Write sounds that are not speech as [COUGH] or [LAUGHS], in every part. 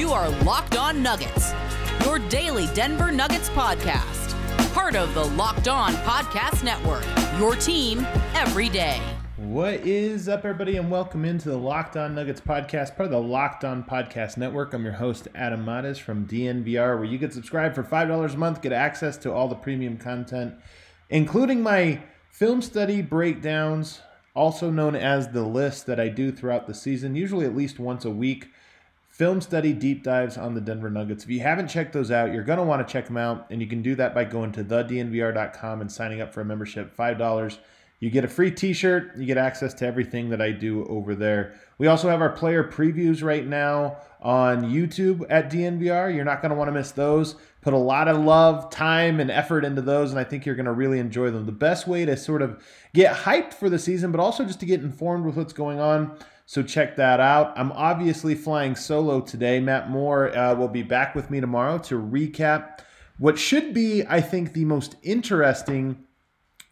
You are Locked On Nuggets, your daily Denver Nuggets podcast. Part of the Locked On Podcast Network, your team every day. What is up, everybody, and welcome into the Locked On Nuggets podcast, part of the Locked On Podcast Network. I'm your host, Adam Mares from DNVR, where you get subscribed for $5 a month, get access to all the premium content, including my film study breakdowns, also known as the list that I do throughout the season, usually at least once a week. Film study deep dives on the Denver Nuggets. If you haven't checked those out, you're going to want to check them out, and you can do that by going to thednvr.com and signing up for a membership, $5 you get a free t shirt, you get access to everything that I do over there. We also have our player previews right now on YouTube at DNVR. You're not going to want to miss those. Put a lot of love, time, and effort into those, and I think you're going to really enjoy them. The best way to sort of get hyped for the season, but also just to get informed with what's going on. So check that out. I'm obviously flying solo today. Matt Moore uh, will be back with me tomorrow to recap what should be, I think, the most interesting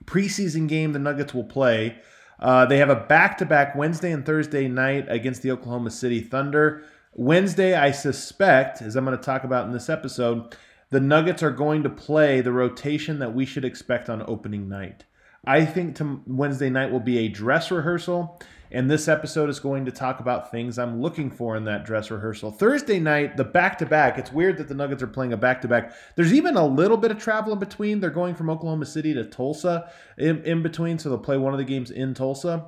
preseason game the Nuggets will play. Uh, they have a back to back Wednesday and Thursday night against the Oklahoma City Thunder. Wednesday, I suspect, as I'm going to talk about in this episode, the Nuggets are going to play the rotation that we should expect on opening night. I think to Wednesday night will be a dress rehearsal. And this episode is going to talk about things I'm looking for in that dress rehearsal. Thursday night, the back to back. It's weird that the Nuggets are playing a back to back. There's even a little bit of travel in between. They're going from Oklahoma City to Tulsa in, in between, so they'll play one of the games in Tulsa.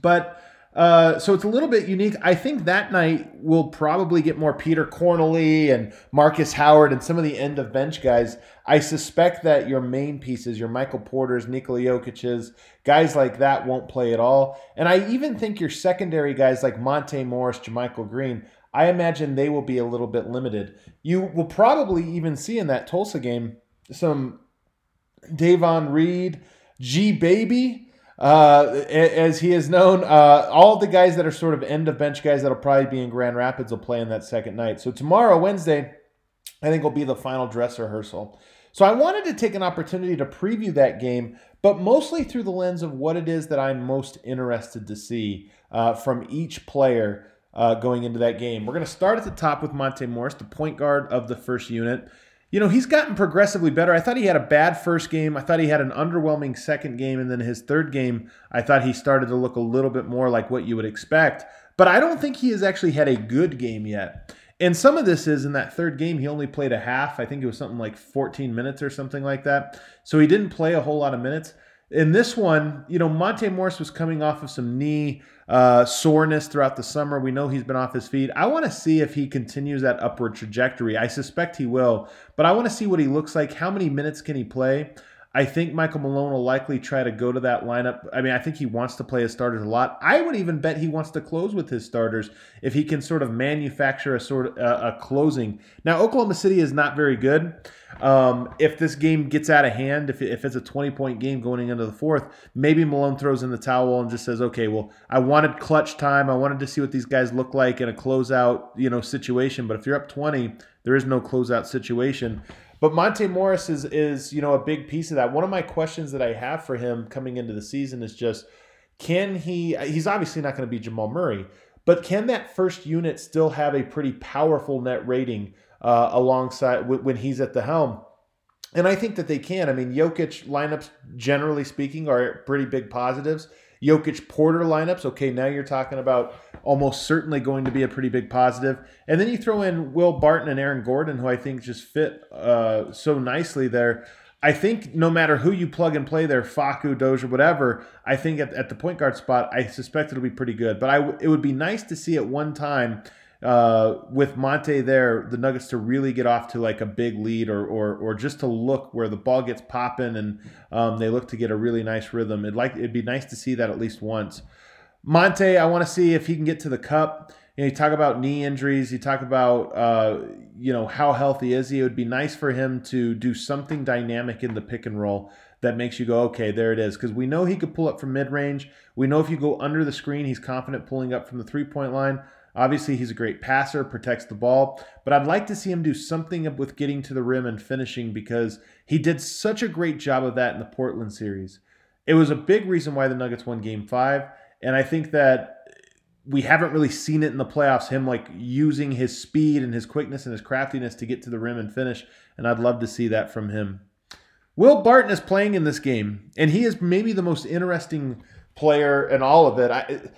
But uh, so it's a little bit unique. I think that night we'll probably get more Peter Cornelie and Marcus Howard and some of the end of bench guys. I suspect that your main pieces, your Michael Porters, Nikola Jokic's, guys like that won't play at all. And I even think your secondary guys like Monte Morris, JaMychal Green, I imagine they will be a little bit limited. You will probably even see in that Tulsa game some Davon Reed, G Baby uh, as he is known, uh, all the guys that are sort of end of bench guys that'll probably be in Grand Rapids will play in that second night. So tomorrow, Wednesday, I think will be the final dress rehearsal. So I wanted to take an opportunity to preview that game, but mostly through the lens of what it is that I'm most interested to see uh, from each player uh, going into that game. We're going to start at the top with Monte Morris, the point guard of the first unit you know, he's gotten progressively better. I thought he had a bad first game. I thought he had an underwhelming second game. And then his third game, I thought he started to look a little bit more like what you would expect. But I don't think he has actually had a good game yet. And some of this is in that third game, he only played a half. I think it was something like 14 minutes or something like that. So he didn't play a whole lot of minutes. In this one, you know, Monte Morris was coming off of some knee uh, soreness throughout the summer. We know he's been off his feet. I want to see if he continues that upward trajectory. I suspect he will, but I want to see what he looks like. How many minutes can he play? I think Michael Malone will likely try to go to that lineup. I mean, I think he wants to play his starters a lot. I would even bet he wants to close with his starters if he can sort of manufacture a sort of uh, a closing. Now, Oklahoma City is not very good. Um, if this game gets out of hand, if, if it's a 20 point game going into the fourth, maybe Malone throws in the towel and just says, okay, well, I wanted clutch time. I wanted to see what these guys look like in a closeout, you know, situation. But if you're up 20, there is no closeout situation. But Monte Morris is is you know a big piece of that. One of my questions that I have for him coming into the season is just can he? He's obviously not going to be Jamal Murray, but can that first unit still have a pretty powerful net rating uh, alongside when he's at the helm? And I think that they can. I mean, Jokic lineups, generally speaking, are pretty big positives. Jokic Porter lineups, okay, now you're talking about almost certainly going to be a pretty big positive. And then you throw in Will Barton and Aaron Gordon, who I think just fit uh, so nicely there. I think no matter who you plug and play there, Facu, Dozier, whatever, I think at, at the point guard spot, I suspect it'll be pretty good. But I, it would be nice to see at one time uh, with Monte there, the Nuggets to really get off to like a big lead or or, or just to look where the ball gets popping and um, they look to get a really nice rhythm. It'd like it'd be nice to see that at least once. Monte, I want to see if he can get to the cup. You, know, you talk about knee injuries. You talk about uh, you know how healthy is he. It would be nice for him to do something dynamic in the pick and roll that makes you go, okay, there it is. Because we know he could pull up from mid range. We know if you go under the screen, he's confident pulling up from the three point line. Obviously, he's a great passer, protects the ball, but I'd like to see him do something with getting to the rim and finishing because he did such a great job of that in the Portland series. It was a big reason why the Nuggets won game five. And I think that we haven't really seen it in the playoffs. Him like using his speed and his quickness and his craftiness to get to the rim and finish. And I'd love to see that from him. Will Barton is playing in this game, and he is maybe the most interesting player in all of it. I,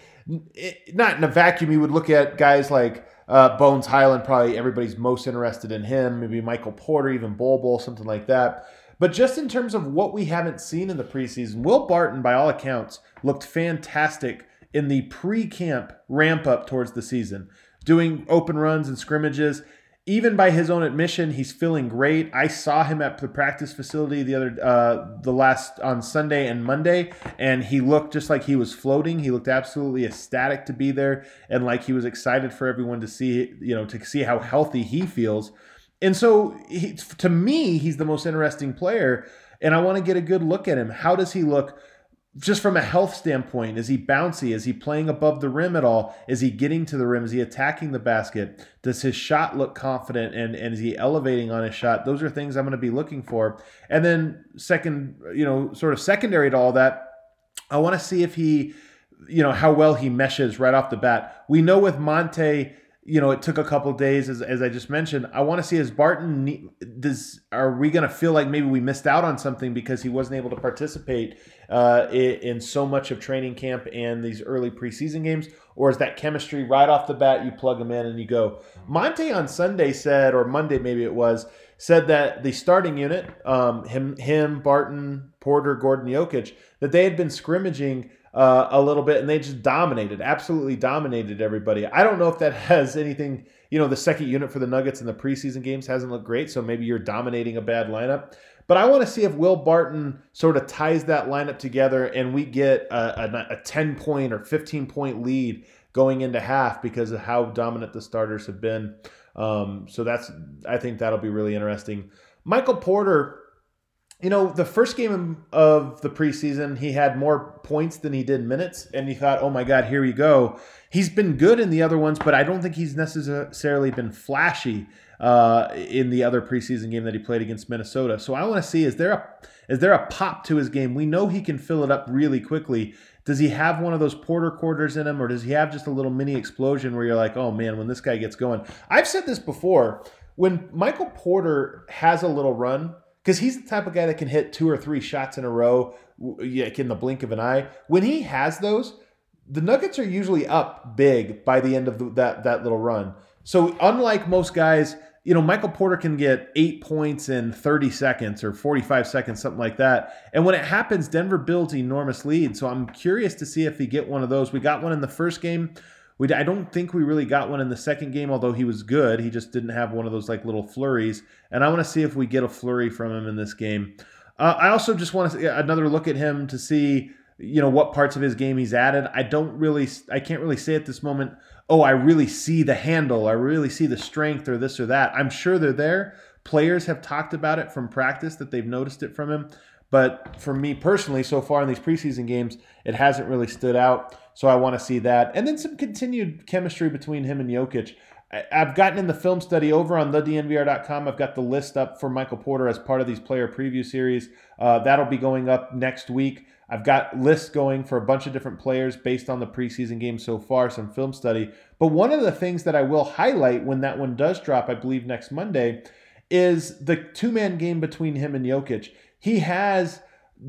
it not in a vacuum, you would look at guys like uh, Bones Hyland, probably everybody's most interested in him. Maybe Michael Porter, even Bol Bol, something like that. But just in terms of what we haven't seen in the preseason, Will Barton, by all accounts, looked fantastic in the pre camp ramp up towards the season, doing open runs and scrimmages. Even by his own admission, he's feeling great. I saw him at the practice facility the other, uh, the last on Sunday and Monday, and he looked just like he was floating. He looked absolutely ecstatic to be there, and like he was excited for everyone to see, you know, to see how healthy he feels. And so, he, to me, he's the most interesting player, and I want to get a good look at him. How does he look? Just from a health standpoint, is he bouncy? Is he playing above the rim at all? Is he getting to the rim? Is he attacking the basket? Does his shot look confident and, and is he elevating on his shot? Those are things I'm going to be looking for. And then, second, you know, sort of secondary to all that, I want to see if he, you know, how well he meshes right off the bat. We know with Monte, you know, it took a couple days, as, as I just mentioned. I want to see as Barton does. Are we going to feel like maybe we missed out on something because he wasn't able to participate uh, in, in, so much of training camp and these early preseason games, or is that chemistry right off the bat? You plug him in and you go. Monte on Sunday said, or Monday maybe it was, said that the starting unit, um, him, him, Barton, Porter, Gordon, Jokic, that they had been scrimmaging uh, a little bit, and they just dominated, absolutely dominated everybody. I don't know if that [LAUGHS] has anything. You know, the second unit for the Nuggets in the preseason games hasn't looked great, so maybe you're dominating a bad lineup. But I want to see if Will Barton sort of ties that lineup together and we get a, a, a 10 point or 15 point lead going into half because of how dominant the starters have been. Um, so that's, I think that'll be really interesting. Michael Porter you know, the first game of the preseason, he had more points than he did minutes, and you thought, oh my God, here we go. He's been good in the other ones, but I don't think he's necessarily been flashy uh, in the other preseason game that he played against Minnesota. So I want to see is there a is there a pop to his game? We know he can fill it up really quickly. Does he have one of those Porter quarters in him, or does he have just a little mini explosion where you're like, oh man, when this guy gets going? I've said this before. When Michael Porter has a little run, because he's the type of guy that can hit two or three shots in a row like in the blink of an eye. When he has those, the Nuggets are usually up big by the end of the, that that little run. So unlike most guys, you know, Michael Porter can get eight points in 30 seconds or 45 seconds, something like that. And when it happens, Denver builds enormous lead. So I'm curious to see if he get one of those. We got one in the first game. We, I don't think we really got one in the second game, although he was good. He just didn't have one of those like little flurries. And I want to see if we get a flurry from him in this game. Uh, I also just want to see another look at him to see, you know, what parts of his game he's added. I don't really, I can't really say at this moment, oh, I really see the handle, I really see the strength or this or that. I'm sure they're there. Players have talked about it from practice that they've noticed it from him. But for me personally, so far in these preseason games, it hasn't really stood out. So I want to see that. And then some continued chemistry between him and Jokic. I've gotten in the film study over on thednvr.com. I've got the list up for Michael Porter as part of these player preview series. Uh, that'll be going up next week. I've got lists going for a bunch of different players based on the preseason games so far, some film study. But one of the things that I will highlight when that one does drop, I believe next Monday, is the two man game between him and Jokic. He has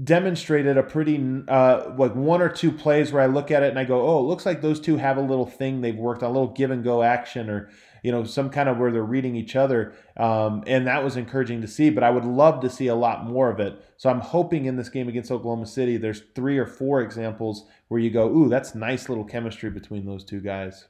demonstrated a pretty uh, like one or two plays where I look at it and I go, oh, it looks like those two have a little thing they've worked on, a little give and go action or you know some kind of where they're reading each other, um, and that was encouraging to see. But I would love to see a lot more of it. So I'm hoping in this game against Oklahoma City, there's three or four examples where you go, ooh, that's nice little chemistry between those two guys.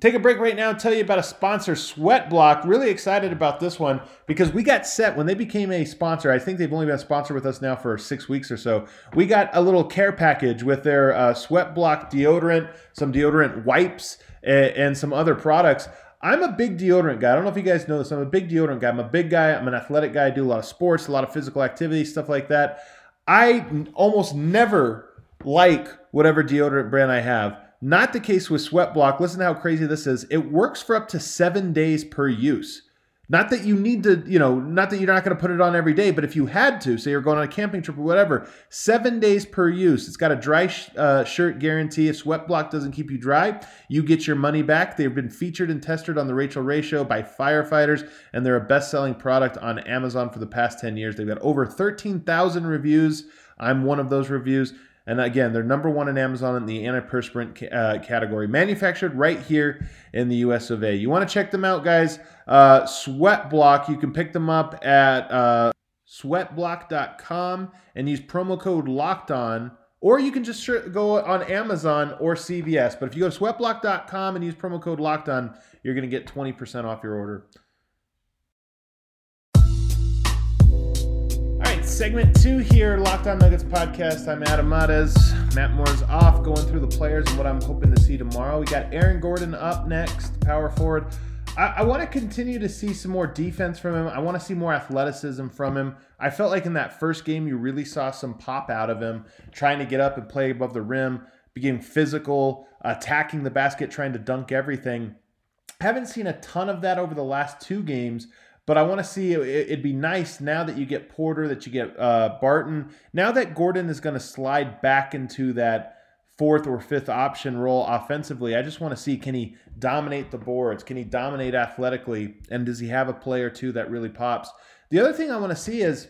Take a break right now and tell you about a sponsor, Sweat Block. Really excited about this one because we got set when they became a sponsor. I think they've only been a sponsor with us now for six weeks or so. We got a little care package with their uh, Sweat Block deodorant, some deodorant wipes, and, and some other products. I'm a big deodorant guy. I don't know if you guys know this. I'm a big deodorant guy. I'm a big guy. I'm an athletic guy. I do a lot of sports, a lot of physical activity, stuff like that. I almost never like whatever deodorant brand I have not the case with Sweat Block. Listen to how crazy this is. It works for up to seven days per use. Not that you need to, you know, not that you're not going to put it on every day, but if you had to, say you're going on a camping trip or whatever, seven days per use. It's got a dry sh- uh, shirt guarantee. If Sweat Block doesn't keep you dry, you get your money back. They've been featured and tested on the Rachael Ray Show by firefighters, and they're a best selling product on Amazon for the past 10 years. They've got over 13,000 reviews. I'm one of those reviews. And again, they're number one in Amazon in the antiperspirant uh, category, manufactured right here in the US of A. You want to check them out, guys? Uh, Sweat Block, you can pick them up at uh, sweatblock.com and use promo code locked on. Or you can just go on Amazon or CVS. But if you go to sweatblock.com and use promo code locked on, you're going to get 20% off your order. Segment two here, Locked On Nuggets podcast. I'm Adam Mares. Matt Moore's off, going through the players and what I'm hoping to see tomorrow. We got Aaron Gordon up next, power forward. I, I want to continue to see some more defense from him. I want to see more athleticism from him. I felt like in that first game, you really saw some pop out of him, trying to get up and play above the rim, being physical, attacking the basket, trying to dunk everything. Haven't seen a ton of that over the last two games but I want to see it, would be nice now that you get Porter, that you get uh, Barton. Now that Gordon is going to slide back into that fourth or fifth option role offensively, I just want to see can he dominate the boards? Can he dominate athletically? And does he have a play or two that really pops? The other thing I want to see is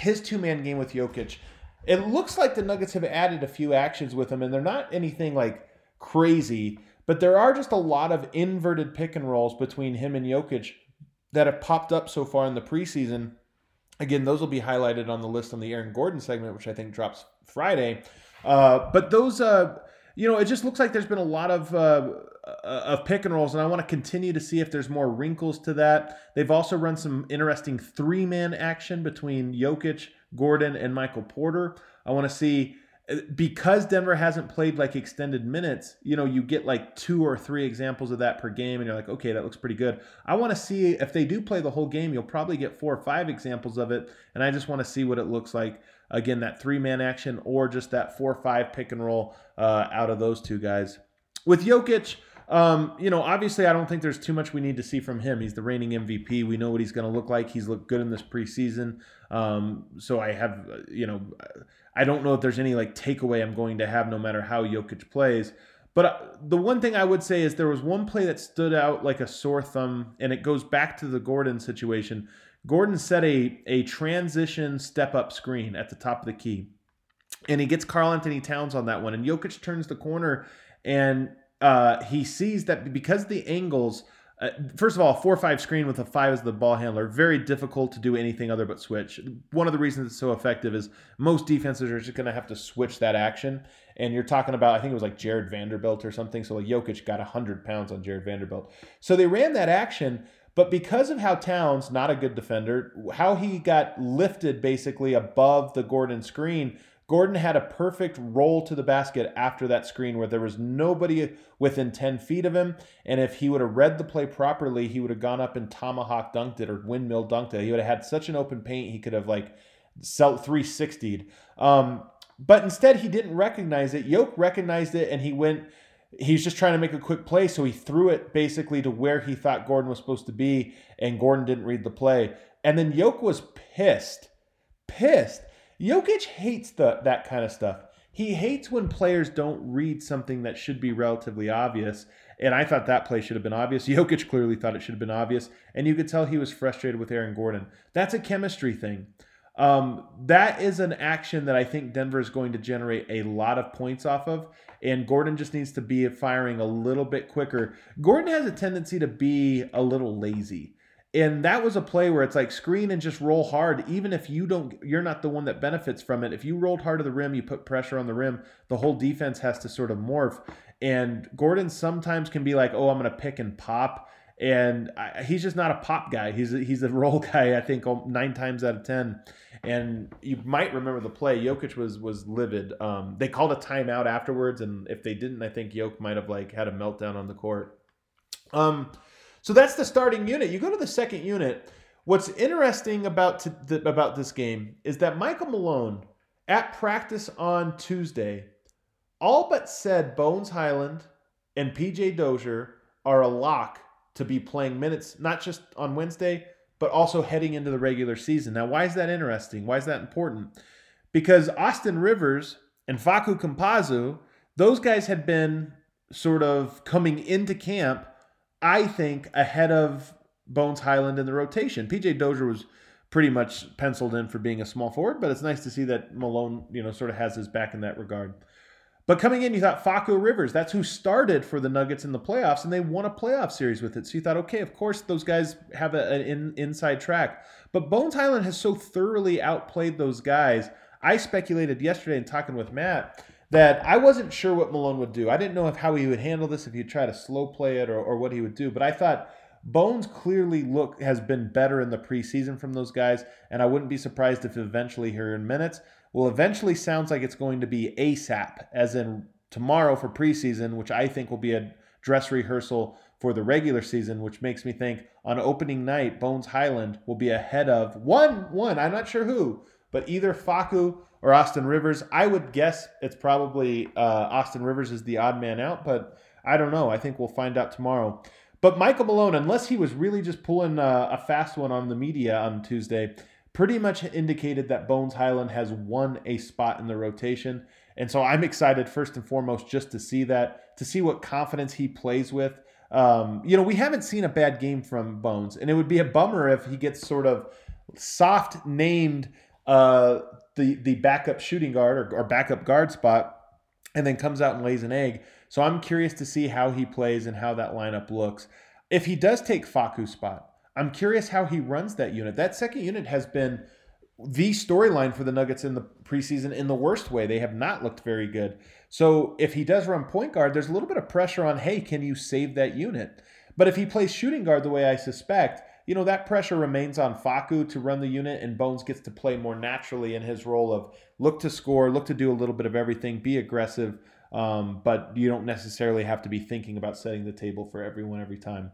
his two man game with Jokic. It looks like the Nuggets have added a few actions with him, and they're not anything like crazy, but there are just a lot of inverted pick and rolls between him and Jokic that have popped up so far in the preseason. Again, those will be highlighted on the list on the Aaron Gordon segment, which I think drops Friday. Uh, but those, uh, you know, it just looks like there's been a lot of uh, uh of pick and rolls, and I want to continue to see if there's more wrinkles to that. They've also run some interesting three man action between Jokic, Gordon, and Michael Porter. I want to see because Denver hasn't played like extended minutes, you know, you get like two or three examples of that per game, and you're like, okay, that looks pretty good. I want to see if they do play the whole game, you'll probably get four or five examples of it, and I just want to see what it looks like. Again, that three man action or just that four or five pick and roll uh, out of those two guys. With Jokic, um, you know, obviously, I don't think there's too much we need to see from him. He's the reigning MVP. We know what he's going to look like. He's looked good in this preseason. Um, so I have, you know, I don't know if there's any like takeaway I'm going to have no matter how Jokic plays. But uh, the one thing I would say is there was one play that stood out like a sore thumb, and it goes back to the Gordon situation. Gordon set a, a transition step up screen at the top of the key, and he gets Karl-Anthony Towns on that one. And Jokic turns the corner, and uh, he sees that because the angles – uh, first of all, four five screen with a five as the ball handler, very difficult to do anything other but switch. One of the reasons it's so effective is most defenses are just going to have to switch that action. And you're talking about, I think it was like Jarred Vanderbilt or something. So like Jokic got 100 pounds on Jarred Vanderbilt. So they ran that action, but because of how Towns, not a good defender, how he got lifted basically above the Gordon screen Gordon had a perfect roll to the basket after that screen where there was nobody within 10 feet of him. And if he would have read the play properly, he would have gone up and tomahawk dunked it or windmill dunked it. He would have had such an open paint, he could have like 360'd. Um, but instead, he didn't recognize it. Yoke recognized it and he went. He's just trying to make a quick play, so he threw it basically to where he thought Gordon was supposed to be, and Gordon didn't read the play. And then Yoke was pissed, pissed Jokic hates the that kind of stuff. He hates when players don't read something that should be relatively obvious. And I thought that play should have been obvious. [LAUGHS] Jokic clearly thought it should have been obvious. And you could tell he was frustrated with Aaron Gordon. That's a chemistry thing. Um, that is an action that I think Denver is going to generate a lot of points off of. And Gordon just needs to be firing a little bit quicker. Gordon has a tendency to be a little lazy. And that was a play where it's like screen and just roll hard. Even if you don't, you're not the one that benefits from it. If you rolled hard to the rim, you put pressure on the rim, the whole defense has to sort of morph. And Gordon sometimes can be like, oh, I'm going to pick and pop. And I, he's just not a pop guy. He's a, he's a [LAUGHS] roll guy. I think nine times out of ten. And you might remember the play. Jokic was was livid. Um, they called a timeout afterwards, and if they didn't, I think Jokic might have like had a meltdown on the court. Um, so that's the starting unit. You go to the second unit. What's interesting about about this game is that Michael Malone at practice on Tuesday all but said Bones Hyland and PJ Dozier are a lock to be playing minutes, not just on Wednesday, but also heading into the regular season. Now, why is that interesting? Why is that important? Because Austin Rivers and Facu Campazzo, those guys had been sort of coming into camp, I think, ahead of Bones Hyland in the rotation. PJ Dozier was pretty much penciled in for being a small forward, but it's nice to see that Malone, you know, sort of has his back in that regard. But coming in, you thought Facu Rivers, that's who started for the Nuggets in the playoffs, and they won a playoff series with it. So you thought, okay, of course, those guys have an in, inside track. But Bones Hyland has so thoroughly outplayed those guys. I speculated yesterday in talking with Matt that I wasn't sure what Malone would do. I didn't know if how he would handle this, if he'd try to slow play it or, or what he would do. But I thought Bones clearly look has been better in the preseason from those guys, and I wouldn't be surprised if eventually here in minutes will eventually sounds like it's going to be ASAP, as in tomorrow for preseason, which I think will be a dress rehearsal for the regular season, which makes me think on opening night, Bones Hyland will be ahead of one one. I'm not sure who, but either Facu or Austin Rivers. I would guess it's probably uh, Austin Rivers is the odd man out, but I don't know. I think we'll find out tomorrow. But Michael Malone, unless he was really just pulling a, a fast one on the media on Tuesday, pretty much indicated that Bones Hyland has won a spot in the rotation. And so I'm excited, first and foremost, just to see that, to see what confidence he plays with. Um, you know, we haven't seen a bad game from Bones, and it would be a bummer if he gets sort of soft named uh, the the backup shooting guard or, or backup guard spot, and then comes out and lays an egg. So I'm curious to see how he plays and how that lineup looks. If he does take Facu's spot, I'm curious how he runs that unit. That second unit has been the storyline for the Nuggets in the preseason in the worst way. They have not looked very good. So if he does run point guard, there's a little bit of pressure on, hey, can you save that unit? But if he plays shooting guard the way I suspect, you know, that pressure remains on Facu to run the unit, and Bones gets to play more naturally in his role of look to score, look to do a little bit of everything, be aggressive, um, but you don't necessarily have to be thinking about setting the table for everyone every time.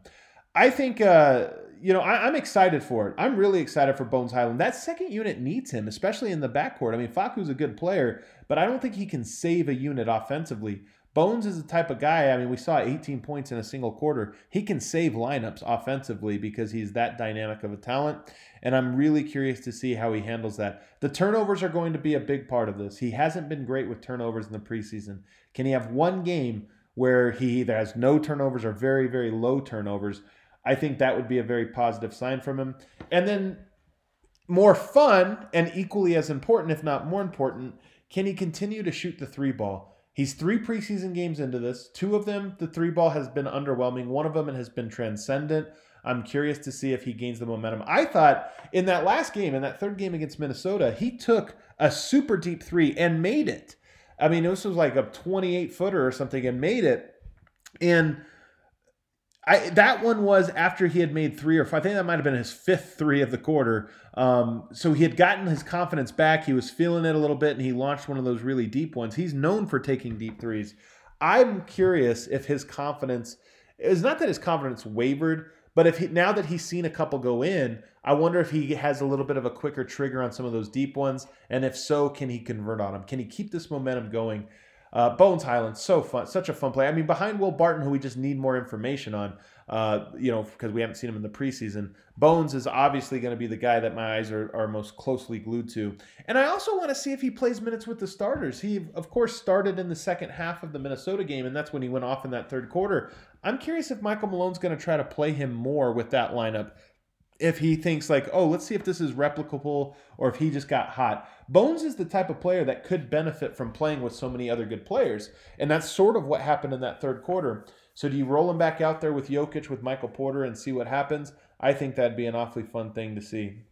I think uh, you know I, am excited for it. I'm really excited for Bones Hyland. That second unit needs him, especially in the backcourt. I mean, Facu's a good player, but I don't think he can save a unit offensively. Bones is the type of guy. I mean, we saw 18 points in a single quarter. He can save lineups offensively because he's that dynamic of a talent. And I'm really curious to see how he handles that. The turnovers are going to be a big part of this. He hasn't been great with turnovers in the preseason. Can he have one game where he either has no turnovers or very, very low turnovers? I think that would be a very positive sign from him. And then more fun and equally as important, if not more important, can he continue to shoot the three ball? He's three preseason games into this. Two of them, the three ball has been underwhelming. One of them it has been transcendent. I'm curious to see if he gains the momentum. I thought in that last game, in that third game against Minnesota, he took a super deep three and made it. I mean, this was like a 28 footer or something and made it. And I that one was after he had made three or. I think that might have been his fifth three of the quarter. Um, so he had gotten his confidence back. He was feeling it a little bit, and he launched one of those really deep ones. He's known for taking deep threes. I'm curious if his confidence is not that his confidence wavered, but if he now that he's seen a couple go in, I wonder if he has a little bit of a quicker trigger on some of those deep ones, and if so, can he convert on them? Can he keep this momentum going? Uh, Bones Hyland, so fun, such a fun play. I mean, behind Will Barton, who we just need more information on, uh, you know, because we haven't seen him in the preseason. Bones is obviously going to be the guy that my eyes are, are most closely glued to. And I also want to see if he plays minutes with the starters. He, of course, started in the second half of the Minnesota game, and that's when he went off in that third quarter. I'm curious if Michael Malone's going to try to play him more with that lineup if he thinks like, oh, let's see if this is replicable or if he just got hot. Bones is the type of player that could benefit from playing with so many other good players. And that's sort of what happened in that third quarter. So do you roll him back out there with Jokic, with Michael Porter, and see what happens? I think that'd be an awfully fun thing to see.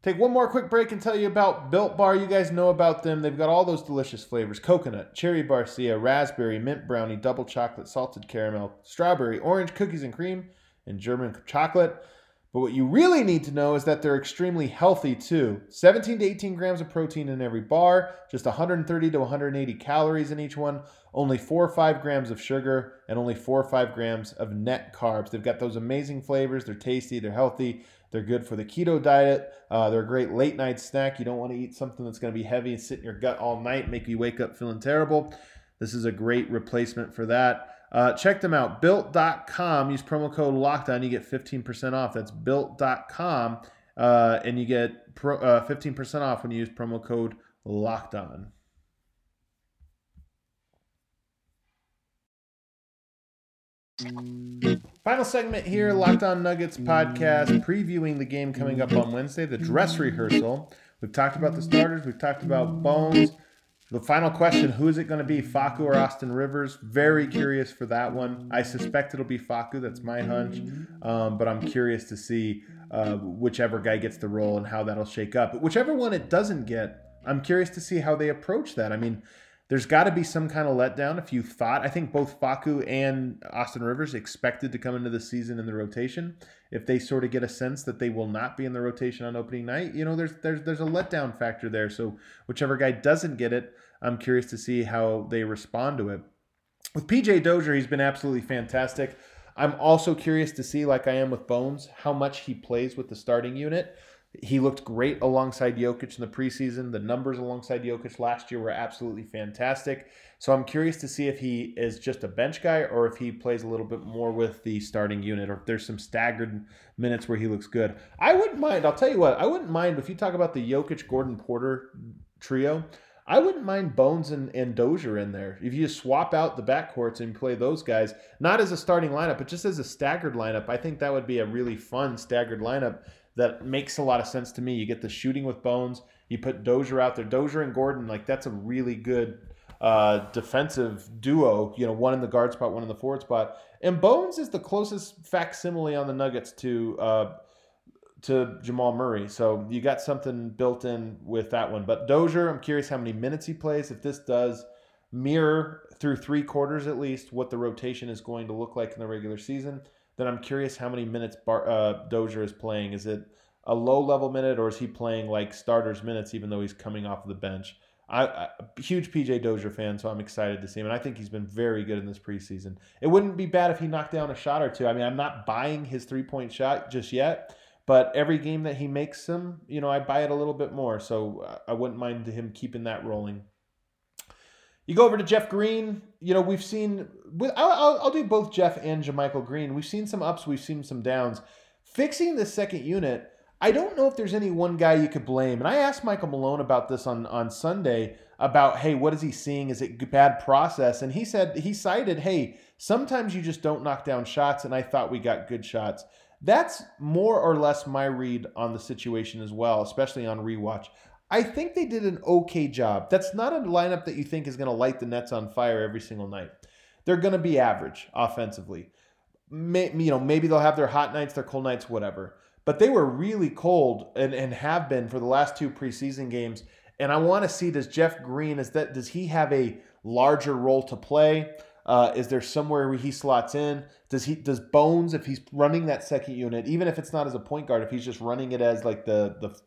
Take one more quick break and tell you about Built Bar. You guys know about them. They've got all those delicious flavors coconut, cherry barcia, raspberry, mint brownie, double chocolate, salted caramel, strawberry, orange, cookies and cream, and German chocolate. But what you really need to know is that they're extremely healthy too. 17 to 18 grams of protein in every bar, just 130 to 180 calories in each one, only 4 or 5 grams of sugar, and only 4 or 5 grams of net carbs. They've got those amazing flavors. They're tasty, they're healthy. They're good for the keto diet. Uh, they're a great late night snack. You don't want to eat something that's going to be heavy and sit in your gut all night, make you wake up feeling terrible. This is a great replacement for that. Uh, check them out. Built.com. Use promo code LOCKDOWN. You get 15% off. That's built.com. Uh, and you get pro, uh, 15% off when you use promo code LOCKDOWN. Final segment here, Locked On Nuggets podcast, previewing the game coming up on Wednesday, the dress rehearsal. We've talked about the starters, we've talked about Bones. The final question who is it going to be, Facu or Austin Rivers? Very curious for that one. I suspect it'll be Facu. that's my hunch. Um, but I'm curious to see uh, whichever guy gets the role and how that'll shake up. But whichever one it doesn't get, I'm curious to see how they approach that. I mean, there's got to be some kind of letdown if you thought. I think both Facu and Austin Rivers expected to come into the season in the rotation. If they sort of get a sense that they will not be in the rotation on opening night, you know, there's there's there's a letdown factor there. So whichever guy doesn't get it, I'm curious to see how they respond to it. With PJ Dozier, he's been absolutely fantastic. I'm also curious to see, like I am with Bones, how much he plays with the starting unit. He looked great alongside Jokic in the preseason. The numbers alongside Jokic last year were absolutely fantastic. So I'm curious to see if he is just a bench guy or if he plays a little bit more with the starting unit or if there's some staggered minutes where he looks good. I wouldn't mind, I'll tell you what, I wouldn't mind if you talk about the Jokic Gordon Porter trio. I wouldn't mind Bones and, and Dozier in there. If you just swap out the backcourts and play those guys, not as a starting lineup, but just as a staggered lineup, I think that would be a really fun staggered lineup that makes a lot of sense to me. You get the shooting with Bones, you put Dozier out there. Dozier and Gordon, like that's a really good uh, defensive duo. You know, one in the guard spot, one in the forward spot. And Bones is the closest facsimile on the Nuggets to uh, to Jamal Murray. So you got something built in with that one. But Dozier, I'm curious how many minutes he plays. If this does mirror through three quarters at least what the rotation is going to look like in the regular season, then I'm curious how many minutes Bar- uh, Dozier is playing. Is it a low level minute or is he playing like starters minutes even though he's coming off the bench? I, I huge PJ Dozier fan, so I'm excited to see him, and I think he's been very good in this preseason. It wouldn't be bad if he knocked down a shot or two. I mean, I'm not buying his three point shot just yet, but every game that he makes them, you know, I buy it a little bit more. So uh, I wouldn't mind him keeping that rolling. You go over to Jeff Green. You know, we've seen. I'll, I'll do both Jeff and JaMychal Green. We've seen some ups. We've seen some downs. Fixing the second unit. I don't know if there's any one guy you could blame. And I asked Michael Malone about this on on Sunday about, hey, what is he seeing? Is it bad process? And he said he cited, hey, sometimes you just don't knock down shots, and I thought we got good shots. That's more or less my read on the situation as well, especially on rewatch. I think they did an okay job. That's not a lineup that you think is going to light the Nets on fire every single night. They're going to be average offensively. May, you know, maybe they'll have their hot nights, their cold nights, whatever. But they were really cold and, and have been for the last two preseason games. And I want to see does Jeff Green is that does he have a larger role to play? Uh, is there somewhere where he slots in? Does he does Bones if he's running that second unit, even if it's not as a point guard, if he's just running it as like the the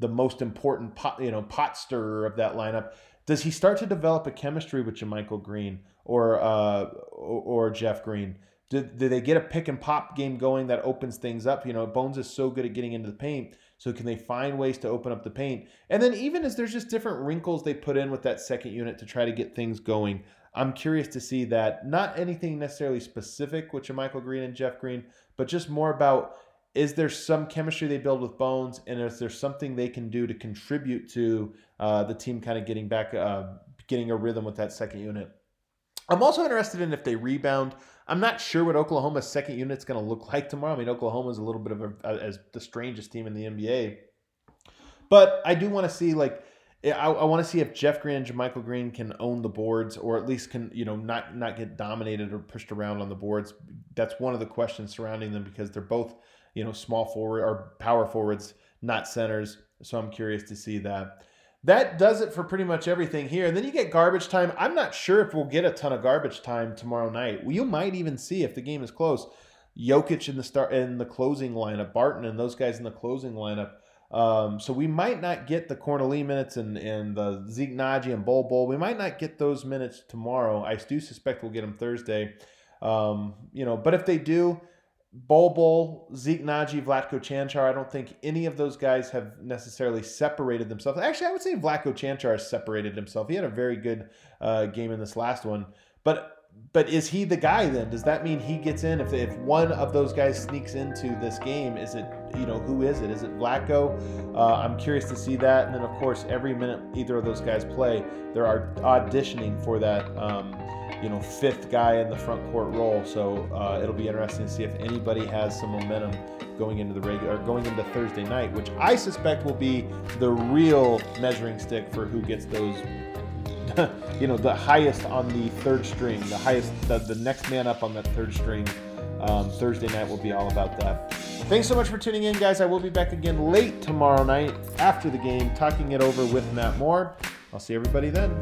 the most important pot you know pot stirrer of that lineup, does he start to develop a chemistry with JaMychal Green or uh, or, or Jeff Green? Do, do they get a pick and pop game going that opens things up? You know, Bones is so good at getting into the paint. So can they find ways to open up the paint? And then even as there's just different wrinkles they put in with that second unit to try to get things going. I'm curious to see that. Not anything necessarily specific with Michael Green and Jeff Green, but just more about is there some chemistry they build with Bones, and is there something they can do to contribute to uh, the team kind of getting back, uh, getting a rhythm with that second unit? I'm also interested in if they rebound. I'm not sure what Oklahoma's second unit's going to look like tomorrow. I mean, Oklahoma's a little bit of a, as the strangest team in the NBA, but I do want to see like I, I want to see if Jeff Green and JaMychal Green can own the boards, or at least can you know not not get dominated or pushed around on the boards. That's one of the questions surrounding them because they're both you know small forward or power forwards, not centers. So I'm curious to see that. That does it for pretty much everything here. And then you get garbage time. I'm not sure if we'll get a ton of garbage time tomorrow night. You might even see if the game is close. Jokic in the start in the closing lineup, Barton and those guys in the closing lineup. Um, so we might not get the Cornelie minutes and, and the Zeke Nnaji and Bol Bol. We might not get those minutes tomorrow. I do suspect we'll get them Thursday. Um, you know, but if they do, Bol Zeke Nnaji, Vlatko Cancar, I don't think any of those guys have necessarily separated themselves. Actually, I would say Vlatko Cancar has separated himself. He had a very good uh, game in this last one. But but is he the guy then? Does that mean he gets in? If if one of those guys sneaks into this game, is it you know who is it? Is it Vlatko? Uh, I'm curious to see that. And then of course, every minute either of those guys play, they're auditioning for that. Um, you know, fifth guy in the front court role. So uh, it'll be interesting to see if anybody has some momentum going into the regular, going into Thursday night, which I suspect will be the real measuring stick for who gets those [LAUGHS] you know, the highest on the third string, the highest, the, the next man up on that third string. Um, Thursday night will be all about that. Thanks so much for tuning in, guys. I will be back again late tomorrow night after the game, talking it over with Matt Moore. I'll see everybody then.